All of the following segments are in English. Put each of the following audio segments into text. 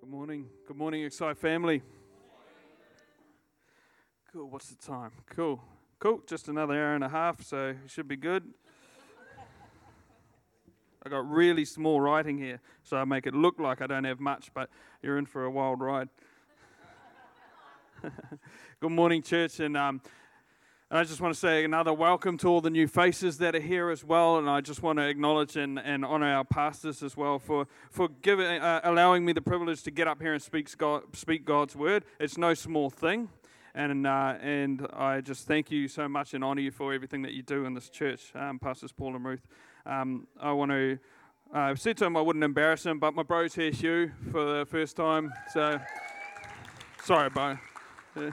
Good morning. Good morning, Excite family. Cool. What's the time? Cool. Cool. Just another hour and a half, so it should be good. I got really small writing here, so I make it look like I don't have much, but you're in for a wild ride. good morning, church, and um, and I just want to say another welcome to all the new faces that are here as well. And I just want to acknowledge and, and honor our pastors as well for, for giving, uh, allowing me the privilege to get up here and speak, God, speak God's word. It's no small thing. And, uh, and I just thank you so much and honor you for everything that you do in this church, um, Pastors Paul and Ruth. Um, I want to, uh, I said to him I wouldn't embarrass him, but my bro's here, Hugh, for the first time. So, sorry, bro. Yeah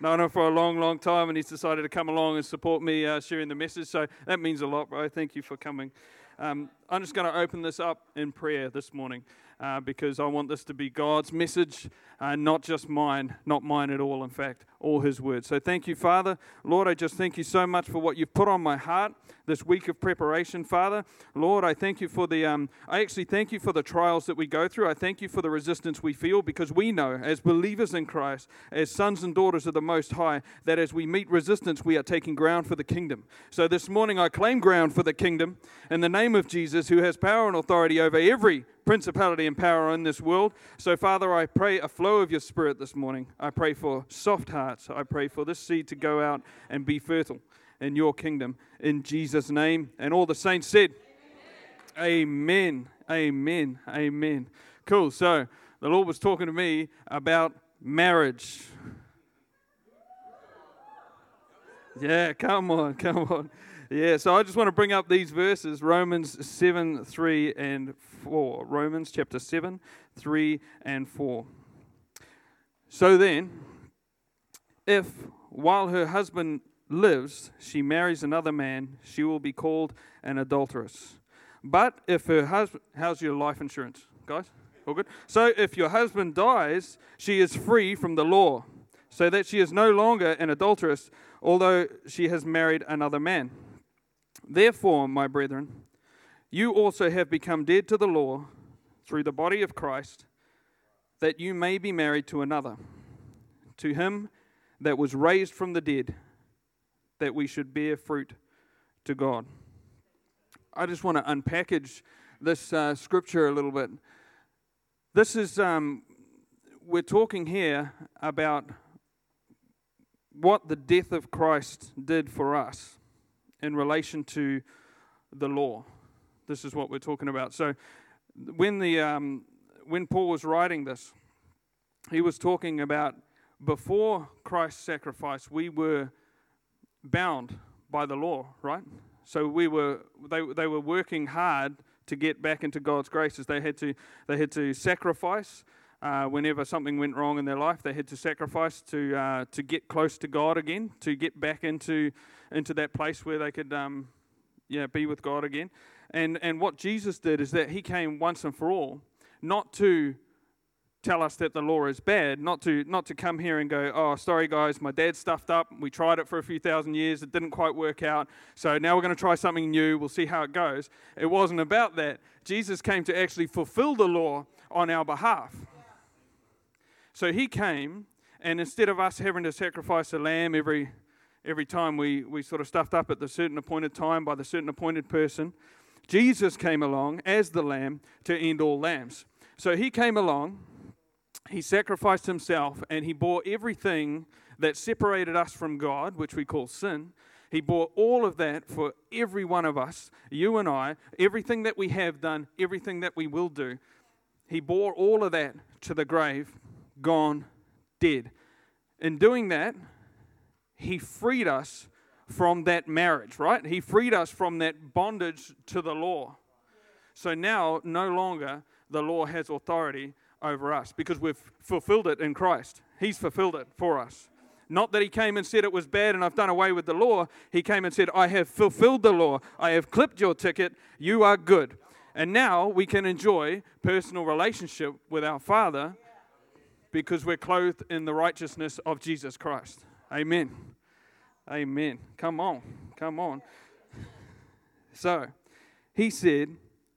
known him for a long, long time, and he's decided to come along and support me uh, sharing the message. So that means a lot, bro. Thank you for coming. Um, I'm just going to open this up in prayer this morning uh, because I want this to be God's message, uh, not just mine, not mine at all, in fact, all His words. So thank you, Father. Lord, I just thank you so much for what you've put on my heart this week of preparation, Father. Lord, I thank you for the, um, I actually thank you for the trials that we go through. I thank you for the resistance we feel because we know, as believers in Christ, as sons and daughters of the Most High, that as we meet resistance, we are taking ground for the kingdom. So this morning, I claim ground for the kingdom in the name of Jesus, who has power and authority over every principality and power in this world. So, Father, I pray a flow of your spirit this morning. I pray for soft hearts. I pray for this seed to go out and be fertile in your kingdom. In Jesus' name. And all the saints said, Amen. Amen. Amen. Amen. Cool. So, the Lord was talking to me about marriage. Yeah, come on, come on. Yeah, so I just want to bring up these verses Romans 7, 3, and 4. Romans chapter 7, 3, and 4. So then, if while her husband lives, she marries another man, she will be called an adulteress. But if her husband, how's your life insurance, guys? All good? So if your husband dies, she is free from the law, so that she is no longer an adulteress, although she has married another man. Therefore, my brethren, you also have become dead to the law through the body of Christ, that you may be married to another, to him that was raised from the dead, that we should bear fruit to God. I just want to unpackage this uh, scripture a little bit. This is, um, we're talking here about what the death of Christ did for us in relation to the law. This is what we're talking about. So, when the um, when Paul was writing this, he was talking about before Christ's sacrifice, we were bound by the law, right? So we were they they were working hard to get back into God's graces. They had to they had to sacrifice. Uh, whenever something went wrong in their life, they had to sacrifice to uh, to get close to God again, to get back into into that place where they could, um, yeah, be with God again. And and what Jesus did is that He came once and for all, not to tell us that the law is bad, not to not to come here and go, oh, sorry guys, my dad stuffed up. We tried it for a few thousand years, it didn't quite work out. So now we're going to try something new. We'll see how it goes. It wasn't about that. Jesus came to actually fulfill the law on our behalf. So he came, and instead of us having to sacrifice a lamb every every time we, we sort of stuffed up at the certain appointed time by the certain appointed person, Jesus came along as the lamb to end all lambs. So he came along, he sacrificed himself, and he bore everything that separated us from God, which we call sin. He bore all of that for every one of us, you and I, everything that we have done, everything that we will do. He bore all of that to the grave, gone, dead. In doing that, he freed us from that marriage, right? He freed us from that bondage to the law. So now, no longer the law has authority over us because we've fulfilled it in Christ. He's fulfilled it for us. Not that he came and said it was bad and I've done away with the law. He came and said, I have fulfilled the law. I have clipped your ticket. You are good. And now we can enjoy personal relationship with our Father because we're clothed in the righteousness of Jesus Christ. Amen. Amen. Come on. Come on. So, he said,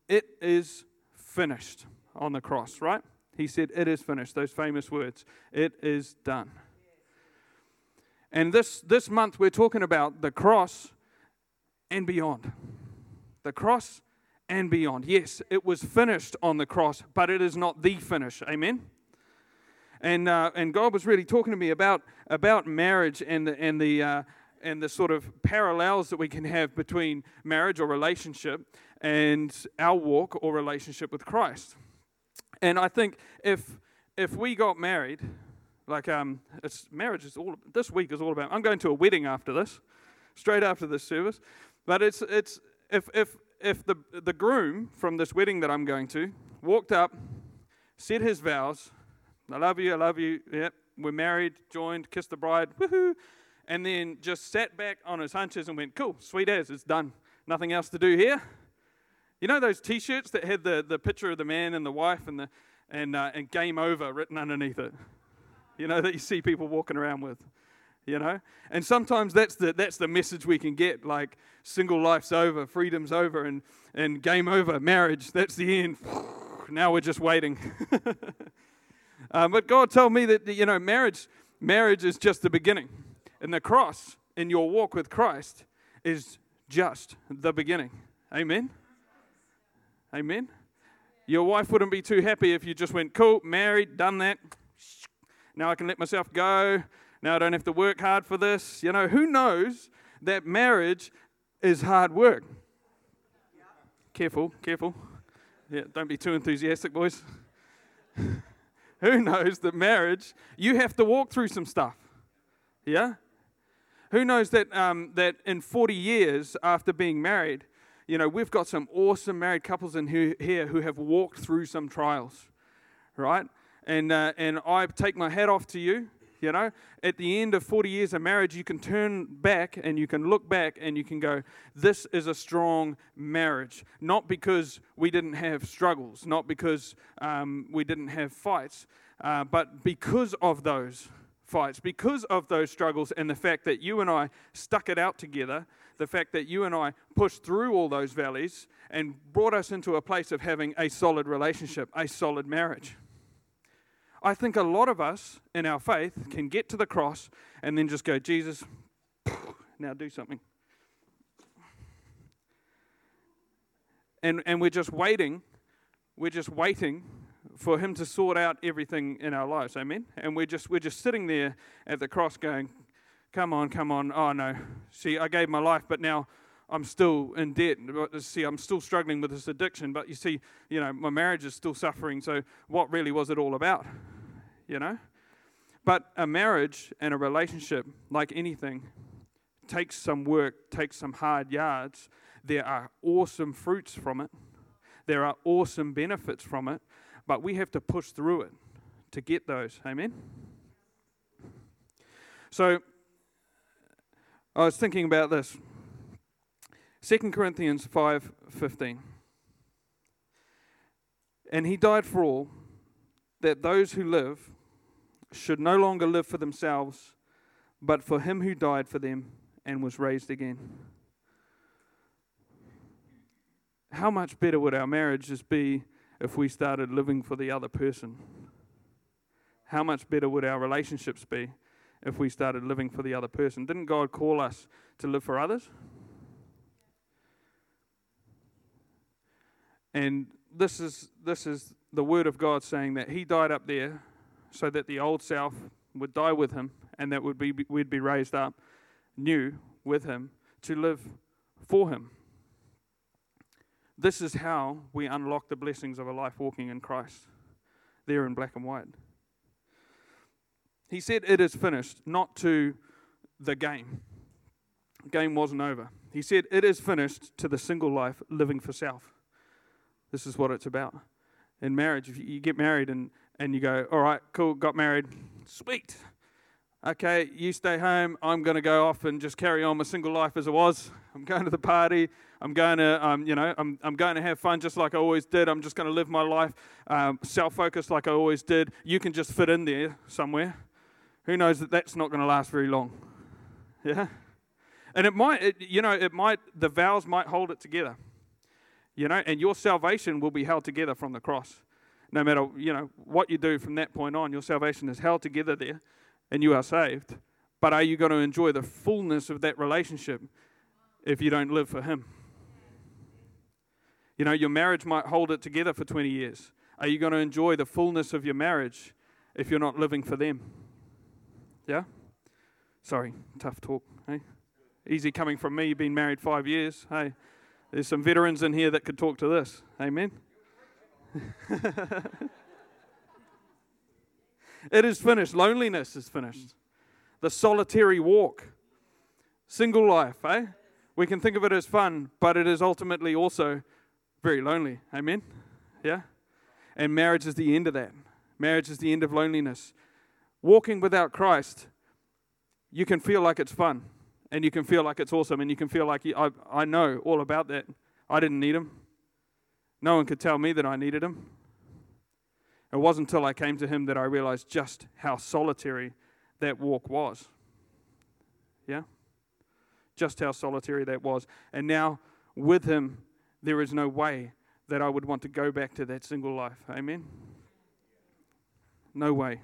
It is finished on the cross, right? He said, It is finished. Those famous words. It is done. And this, this month, we're talking about the cross and beyond. The cross and beyond. Yes, it was finished on the cross, but it is not the finish. Amen? And, uh, and God was really talking to me about, about marriage and the, and, the, uh, and the sort of parallels that we can have between marriage or relationship and our walk or relationship with Christ. And I think if, if we got married, like um, it's marriage is all this week is all about. I'm going to a wedding after this, straight after this service. But it's it's if if if the the groom from this wedding that I'm going to walked up, said his vows, I love you, I love you, yep, we're married, joined, kissed the bride, woohoo, and then just sat back on his hunches and went, cool, sweet as, it's done. Nothing else to do here. You know those T-shirts that had the, the picture of the man and the wife and the and uh, and game over written underneath it you know, that you see people walking around with, you know? And sometimes that's the, that's the message we can get like, single life's over, freedom's over, and, and game over, marriage, that's the end. now we're just waiting. um, but God told me that, you know, marriage, marriage is just the beginning. And the cross in your walk with Christ is just the beginning. Amen? Amen? Your wife wouldn't be too happy if you just went, cool, married, done that, now I can let myself go. Now I don't have to work hard for this. You know, who knows that marriage is hard work? Careful, careful. Yeah, don't be too enthusiastic, boys. who knows that marriage, you have to walk through some stuff? Yeah? Who knows that, um, that in 40 years after being married, you know, we've got some awesome married couples in here who have walked through some trials, right? And, uh, and I take my hat off to you. You know, at the end of 40 years of marriage, you can turn back and you can look back and you can go, This is a strong marriage. Not because we didn't have struggles, not because um, we didn't have fights, uh, but because of those fights, because of those struggles, and the fact that you and I stuck it out together, the fact that you and I pushed through all those valleys and brought us into a place of having a solid relationship, a solid marriage. I think a lot of us in our faith can get to the cross and then just go, Jesus, now do something. And, and we're just waiting, we're just waiting for him to sort out everything in our lives. Amen? And we're just, we're just sitting there at the cross going, come on, come on. Oh, no. See, I gave my life, but now I'm still in debt. See, I'm still struggling with this addiction, but you see, you know, my marriage is still suffering. So, what really was it all about? You know? But a marriage and a relationship, like anything, takes some work, takes some hard yards. There are awesome fruits from it, there are awesome benefits from it, but we have to push through it to get those. Amen? So, I was thinking about this. 2 Corinthians 5:15. And he died for all that those who live should no longer live for themselves but for him who died for them and was raised again. How much better would our marriages be if we started living for the other person? How much better would our relationships be if we started living for the other person? Didn't God call us to live for others? And this is, this is the word of God saying that He died up there so that the old self would die with Him and that would be, we'd be raised up new with Him to live for Him. This is how we unlock the blessings of a life walking in Christ, there in black and white. He said, It is finished, not to the game. game wasn't over. He said, It is finished to the single life living for self. This is what it's about. In marriage, if you get married and, and you go, all right, cool, got married, sweet. Okay, you stay home. I'm going to go off and just carry on my single life as it was. I'm going to the party. I'm going to, um, you know, I'm, I'm going to have fun just like I always did. I'm just going to live my life um, self-focused like I always did. You can just fit in there somewhere. Who knows that that's not going to last very long? Yeah, and it might, it, you know, it might. The vows might hold it together you know, and your salvation will be held together from the cross. no matter you know what you do from that point on, your salvation is held together there, and you are saved. But are you going to enjoy the fullness of that relationship if you don't live for Him? You know, your marriage might hold it together for 20 years. Are you going to enjoy the fullness of your marriage if you're not living for them? Yeah? Sorry, tough talk. Hey? Easy coming from me, you've been married five years. Hey, there's some veterans in here that could talk to this. Amen. it is finished. Loneliness is finished. The solitary walk. Single life, eh? We can think of it as fun, but it is ultimately also very lonely. Amen? Yeah? And marriage is the end of that. Marriage is the end of loneliness. Walking without Christ, you can feel like it's fun and you can feel like it's awesome and you can feel like I, I know all about that. I didn't need him. No one could tell me that I needed him. It wasn't until I came to him that I realized just how solitary that walk was. Yeah? Just how solitary that was. And now, with him, there is no way that I would want to go back to that single life. Amen? No way.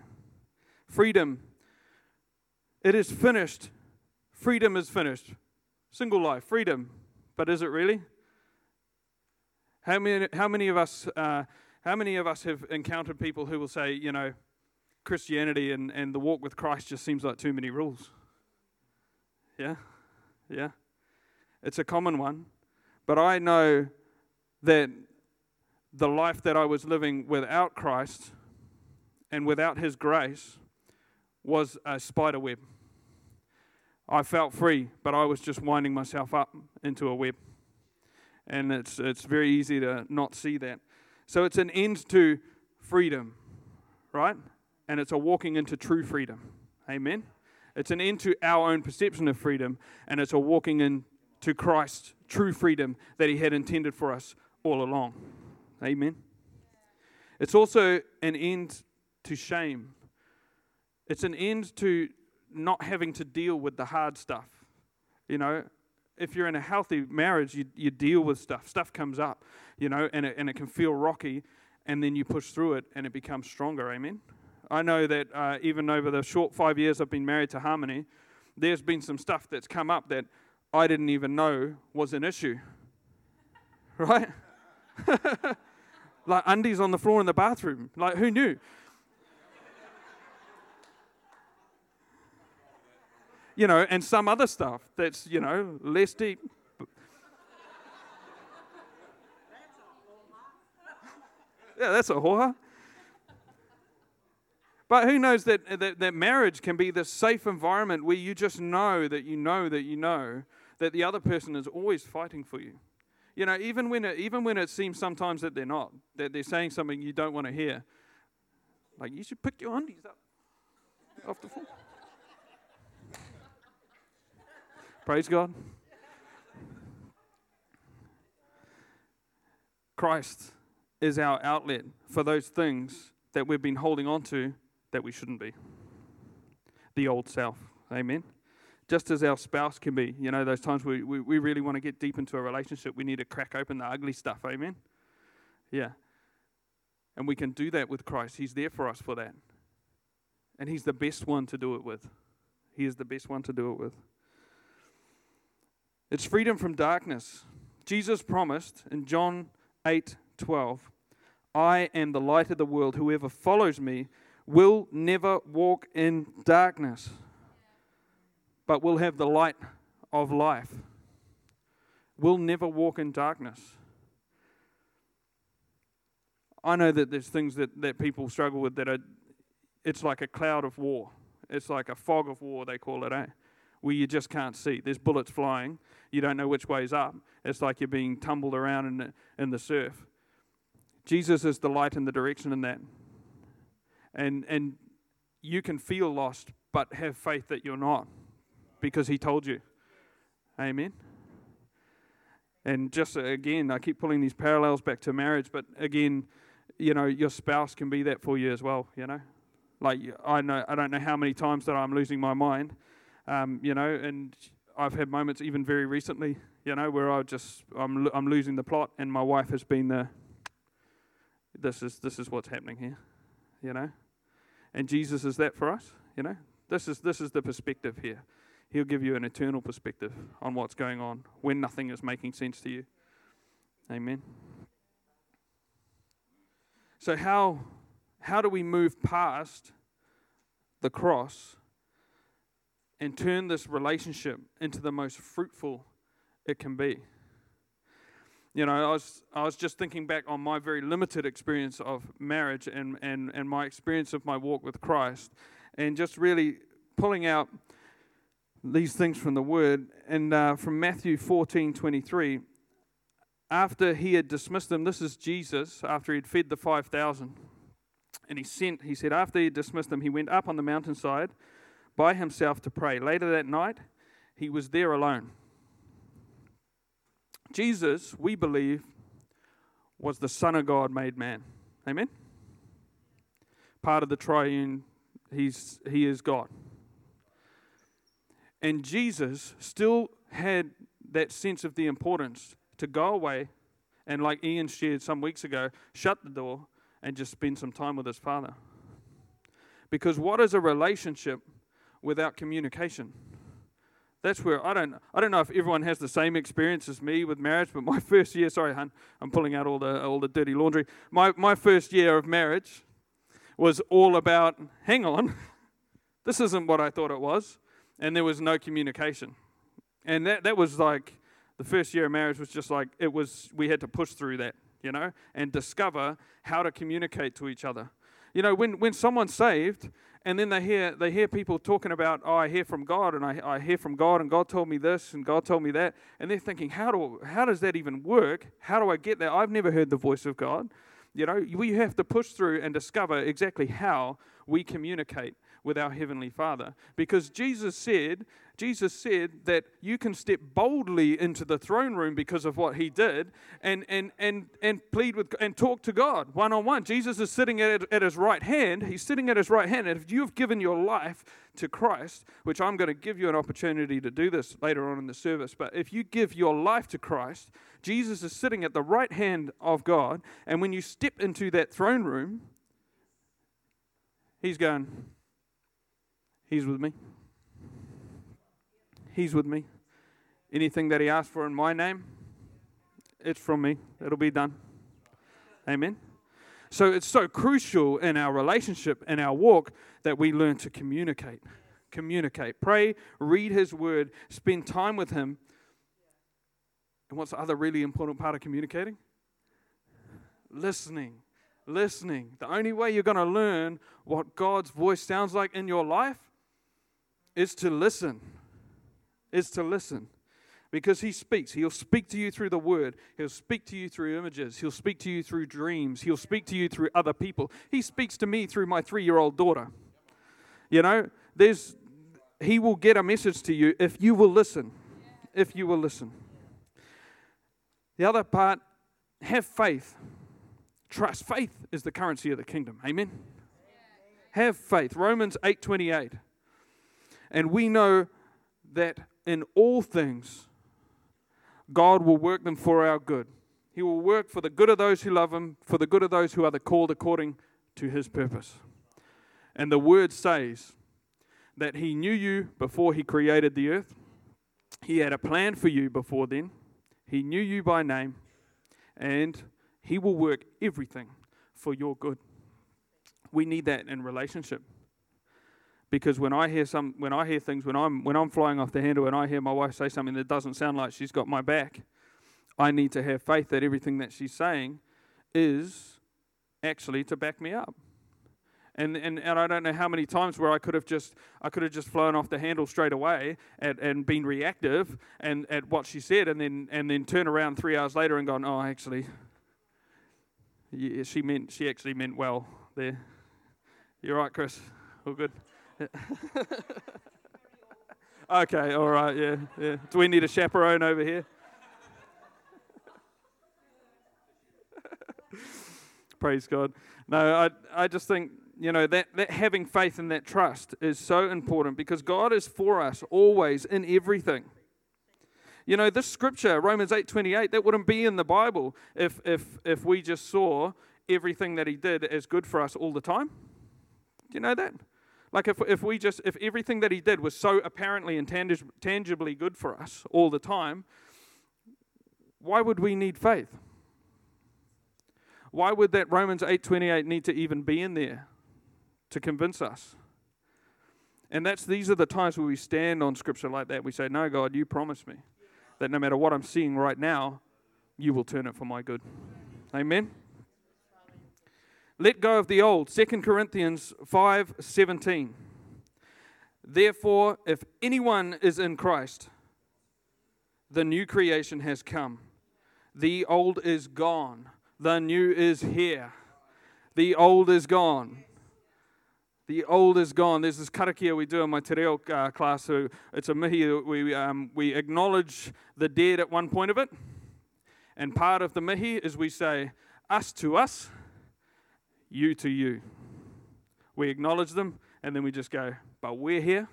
Freedom. It is finished. Freedom is finished. Single life, freedom. But is it really? How many, how many of us uh, how many of us have encountered people who will say, you know, Christianity and, and the walk with Christ just seems like too many rules? Yeah? Yeah? It's a common one. But I know that the life that I was living without Christ and without His grace was a spider web. I felt free, but I was just winding myself up into a web and it's, it's very easy to not see that. So it's an end to freedom, right? And it's a walking into true freedom. Amen? It's an end to our own perception of freedom, and it's a walking into Christ's true freedom that He had intended for us all along. Amen? It's also an end to shame. It's an end to not having to deal with the hard stuff. You know, if you're in a healthy marriage, you, you deal with stuff. Stuff comes up, you know, and it, and it can feel rocky, and then you push through it and it becomes stronger. Amen. I know that uh, even over the short five years I've been married to Harmony, there's been some stuff that's come up that I didn't even know was an issue. Right? like undies on the floor in the bathroom. Like, who knew? You know, and some other stuff that's, you know, less deep. yeah, that's a whore. But who knows that, that, that marriage can be this safe environment where you just know that you know that you know that the other person is always fighting for you. You know, even when it, even when it seems sometimes that they're not, that they're saying something you don't want to hear. Like, you should pick your undies up off the floor. Praise God. Christ is our outlet for those things that we've been holding on to that we shouldn't be. The old self. Amen. Just as our spouse can be, you know, those times we, we, we really want to get deep into a relationship, we need to crack open the ugly stuff. Amen. Yeah. And we can do that with Christ. He's there for us for that. And He's the best one to do it with. He is the best one to do it with. It's freedom from darkness. Jesus promised in John 8 12, I am the light of the world. Whoever follows me will never walk in darkness, but will have the light of life. Will never walk in darkness. I know that there's things that, that people struggle with that are, it's like a cloud of war. It's like a fog of war, they call it, eh? where you just can't see. There's bullets flying. You don't know which way's up. It's like you're being tumbled around in the, in the surf. Jesus is the light and the direction in that. And, and you can feel lost, but have faith that you're not because he told you. Amen. And just again, I keep pulling these parallels back to marriage, but again, you know, your spouse can be that for you as well, you know. Like I know I don't know how many times that I'm losing my mind um, you know, and I've had moments even very recently, you know, where I just I'm I'm losing the plot, and my wife has been the, this is this is what's happening here, you know. And Jesus is that for us, you know. This is this is the perspective here. He'll give you an eternal perspective on what's going on when nothing is making sense to you. Amen. So how how do we move past the cross and turn this relationship into the most fruitful it can be? You know, I was I was just thinking back on my very limited experience of marriage and, and, and my experience of my walk with Christ and just really pulling out these things from the Word. And uh, from Matthew 14 23, after he had dismissed them, this is Jesus, after he'd fed the 5,000. And he sent, he said, after he had dismissed them, he went up on the mountainside by himself to pray. Later that night, he was there alone. Jesus, we believe, was the Son of God made man. Amen? Part of the triune, he's, he is God. And Jesus still had that sense of the importance to go away and, like Ian shared some weeks ago, shut the door and just spend some time with his father. Because what is a relationship without communication? That's where I don't I don't know if everyone has the same experience as me with marriage, but my first year, sorry, hun, I'm pulling out all the all the dirty laundry. My my first year of marriage was all about hang on, this isn't what I thought it was and there was no communication. And that, that was like the first year of marriage was just like it was, we had to push through that, you know, and discover how to communicate to each other. You know, when, when someone's saved and then they hear, they hear people talking about, oh, I hear from God and I, I hear from God and God told me this and God told me that, and they're thinking, how, do, how does that even work? How do I get that? I've never heard the voice of God. You know, we have to push through and discover exactly how we communicate with our heavenly Father. Because Jesus said, Jesus said that you can step boldly into the throne room because of what he did and and and and plead with and talk to God one on one. Jesus is sitting at, at his right hand. He's sitting at his right hand. And if you've given your life to Christ, which I'm going to give you an opportunity to do this later on in the service, but if you give your life to Christ, Jesus is sitting at the right hand of God, and when you step into that throne room, he's going, He's with me. He's with me. Anything that He asks for in my name, it's from me. It'll be done. Amen. So it's so crucial in our relationship and our walk that we learn to communicate. Communicate. Pray, read His Word, spend time with Him. And what's the other really important part of communicating? Listening. Listening. The only way you're going to learn what God's voice sounds like in your life is to listen. Is to listen. Because he speaks. He'll speak to you through the word. He'll speak to you through images. He'll speak to you through dreams. He'll speak to you through other people. He speaks to me through my three year old daughter. You know, there's he will get a message to you if you will listen. If you will listen. The other part, have faith. Trust. Faith is the currency of the kingdom. Amen. Have faith. Romans 8:28. And we know that in all things, God will work them for our good. He will work for the good of those who love Him, for the good of those who are the called according to His purpose. And the word says that He knew you before He created the earth, He had a plan for you before then, He knew you by name, and He will work everything for your good. We need that in relationship because when I hear some when I hear things when I'm when I'm flying off the handle and I hear my wife say something that doesn't sound like she's got my back, I need to have faith that everything that she's saying is actually to back me up. And, and, and I don't know how many times where I could have just I could have just flown off the handle straight away and, and been reactive and at what she said and then and then turn around three hours later and gone, Oh actually yeah, she meant she actually meant well there. You're right, Chris. All good. okay, all right, yeah, yeah. Do we need a chaperone over here? Praise God. No, I, I just think, you know, that, that having faith and that trust is so important because God is for us always in everything. You know, this scripture, Romans 8:28, that wouldn't be in the Bible if if if we just saw everything that He did as good for us all the time? Do you know that? Like if, if we just if everything that he did was so apparently and tangibly good for us all the time, why would we need faith? Why would that Romans 8:28 need to even be in there to convince us? And that's these are the times where we stand on scripture like that. We say, "No, God, you promised me that no matter what I'm seeing right now, you will turn it for my good." Amen. Let go of the old. 2 Corinthians 5:17. Therefore, if anyone is in Christ, the new creation has come. The old is gone. The new is here. The old is gone. The old is gone. There's this karakia we do in my te reo uh, class. So it's a mihi. We, um, we acknowledge the dead at one point of it. And part of the mihi is we say, us to us, you to you. We acknowledge them, and then we just go, but we're here.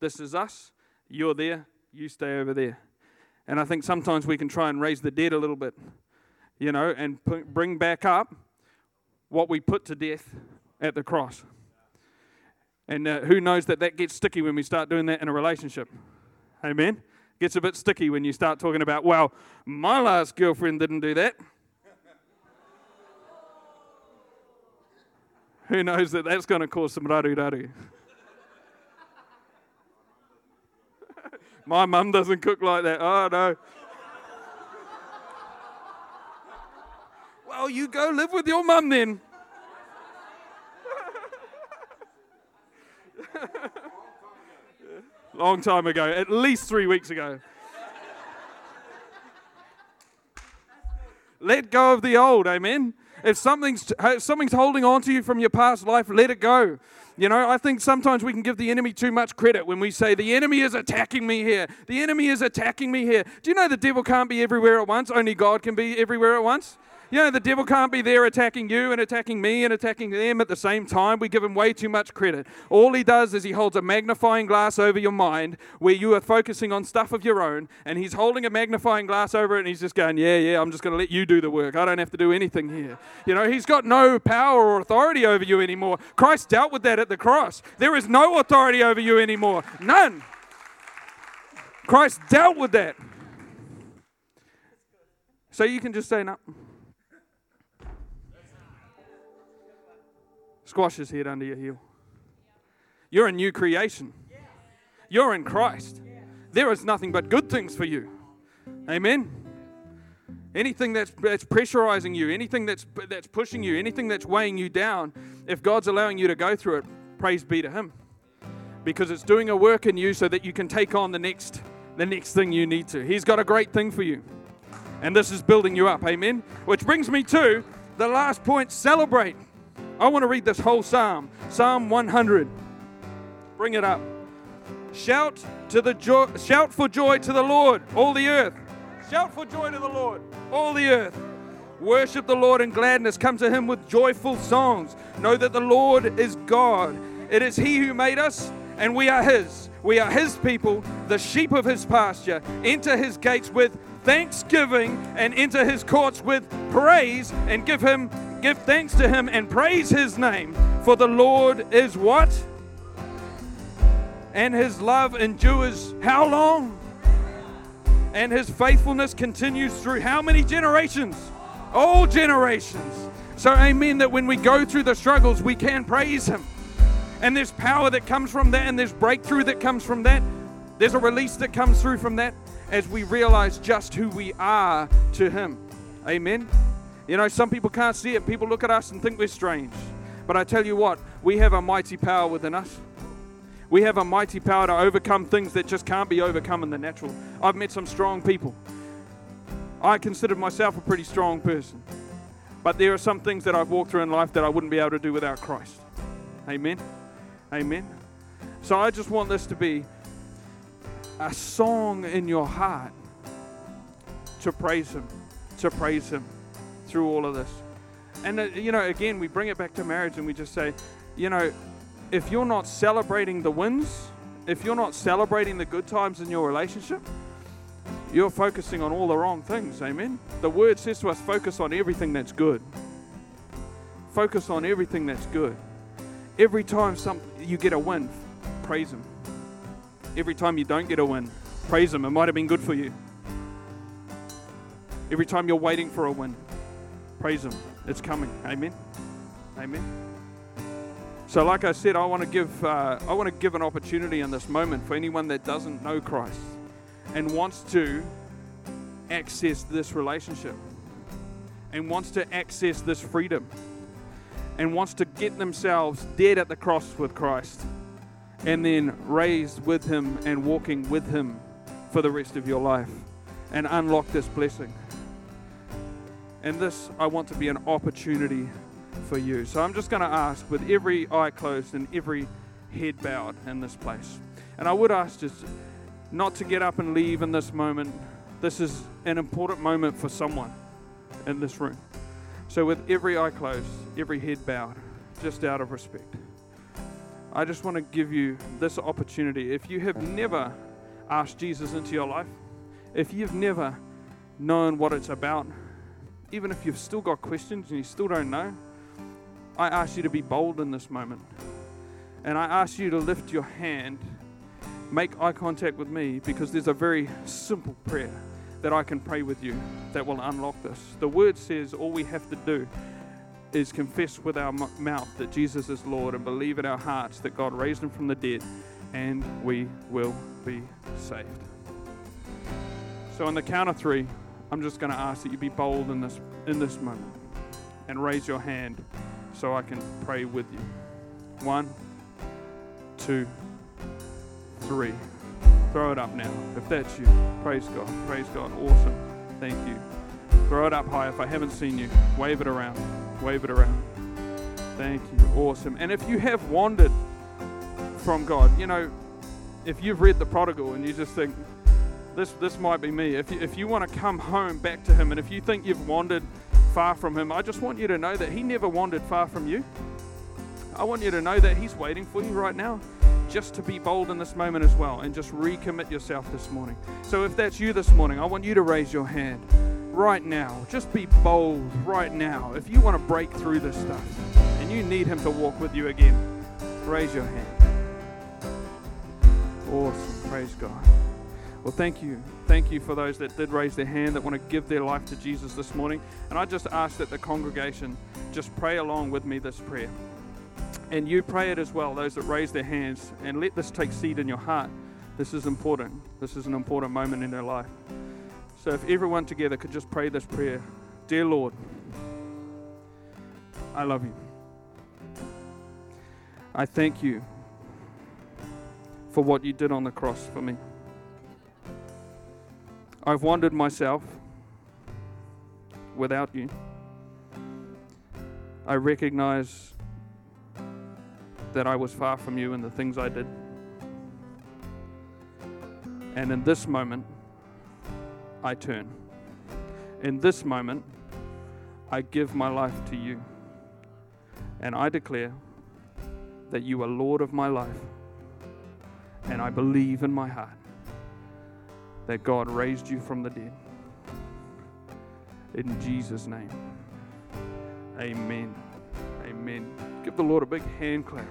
This is us. You're there. You stay over there. And I think sometimes we can try and raise the dead a little bit, you know, and bring back up what we put to death at the cross. And uh, who knows that that gets sticky when we start doing that in a relationship? Amen? Gets a bit sticky when you start talking about, well, my last girlfriend didn't do that. Who knows that that's going to cause some raru raru? My mum doesn't cook like that. Oh, no. well, you go live with your mum then. Long time ago, at least three weeks ago. Let go of the old, amen. If something's, if something's holding on to you from your past life, let it go. You know, I think sometimes we can give the enemy too much credit when we say, the enemy is attacking me here. The enemy is attacking me here. Do you know the devil can't be everywhere at once? Only God can be everywhere at once. You know, the devil can't be there attacking you and attacking me and attacking them at the same time. We give him way too much credit. All he does is he holds a magnifying glass over your mind where you are focusing on stuff of your own, and he's holding a magnifying glass over it and he's just going, Yeah, yeah, I'm just going to let you do the work. I don't have to do anything here. You know, he's got no power or authority over you anymore. Christ dealt with that at the cross. There is no authority over you anymore. None. Christ dealt with that. So you can just say, No. Squash head under your heel. You're a new creation. You're in Christ. There is nothing but good things for you. Amen. Anything that's, that's pressurizing you, anything that's, that's pushing you, anything that's weighing you down, if God's allowing you to go through it, praise be to Him. Because it's doing a work in you so that you can take on the next, the next thing you need to. He's got a great thing for you. And this is building you up. Amen. Which brings me to the last point celebrate. I want to read this whole psalm, Psalm 100. Bring it up. Shout to the joy, shout for joy to the Lord, all the earth. Shout for joy to the Lord, all the earth. Worship the Lord in gladness. Come to him with joyful songs. Know that the Lord is God. It is he who made us, and we are his. We are his people, the sheep of his pasture. Enter his gates with thanksgiving and enter his courts with praise and give him give thanks to him and praise his name for the Lord is what? And his love endures how long? And his faithfulness continues through how many generations? All generations. So, amen, that when we go through the struggles, we can praise him. And there's power that comes from that, and there's breakthrough that comes from that. There's a release that comes through from that as we realize just who we are to Him. Amen. You know, some people can't see it. People look at us and think we're strange. But I tell you what, we have a mighty power within us. We have a mighty power to overcome things that just can't be overcome in the natural. I've met some strong people. I consider myself a pretty strong person. But there are some things that I've walked through in life that I wouldn't be able to do without Christ. Amen. Amen. So I just want this to be a song in your heart to praise Him, to praise Him through all of this. And, uh, you know, again, we bring it back to marriage and we just say, you know, if you're not celebrating the wins, if you're not celebrating the good times in your relationship, you're focusing on all the wrong things. Amen. The word says to us, focus on everything that's good. focus on everything that's good. Every time some, you get a win, praise Him. Every time you don't get a win, praise Him. It might have been good for you. Every time you're waiting for a win, praise Him. It's coming. Amen. Amen. So, like I said, I want to give uh, I want to give an opportunity in this moment for anyone that doesn't know Christ and wants to access this relationship and wants to access this freedom and wants to get themselves dead at the cross with Christ and then raised with Him and walking with Him for the rest of your life and unlock this blessing. And this, I want to be an opportunity for you. So I'm just going to ask, with every eye closed and every head bowed in this place. And I would ask just not to get up and leave in this moment. This is an important moment for someone in this room. So, with every eye closed, every head bowed, just out of respect, I just want to give you this opportunity. If you have never asked Jesus into your life, if you've never known what it's about, even if you've still got questions and you still don't know, I ask you to be bold in this moment. And I ask you to lift your hand, make eye contact with me, because there's a very simple prayer that I can pray with you that will unlock this. The word says all we have to do is confess with our mouth that Jesus is Lord and believe in our hearts that God raised him from the dead, and we will be saved. So, on the count of three, I'm just going to ask that you be bold in this, in this moment and raise your hand so I can pray with you. One, two, three. Throw it up now. If that's you, praise God. Praise God. Awesome. Thank you. Throw it up high. If I haven't seen you, wave it around. Wave it around. Thank you. Awesome. And if you have wandered from God, you know, if you've read the prodigal and you just think, this, this might be me. If you, if you want to come home back to Him, and if you think you've wandered far from Him, I just want you to know that He never wandered far from you. I want you to know that He's waiting for you right now just to be bold in this moment as well and just recommit yourself this morning. So if that's you this morning, I want you to raise your hand right now. Just be bold right now. If you want to break through this stuff and you need Him to walk with you again, raise your hand. Awesome. Praise God. Well, thank you. Thank you for those that did raise their hand that want to give their life to Jesus this morning. And I just ask that the congregation just pray along with me this prayer. And you pray it as well, those that raise their hands, and let this take seed in your heart. This is important. This is an important moment in their life. So if everyone together could just pray this prayer Dear Lord, I love you. I thank you for what you did on the cross for me. I've wandered myself without you. I recognize that I was far from you in the things I did. And in this moment, I turn. In this moment, I give my life to you. And I declare that you are Lord of my life. And I believe in my heart that God raised you from the dead. In Jesus' name. Amen. Amen. Give the Lord a big hand clap.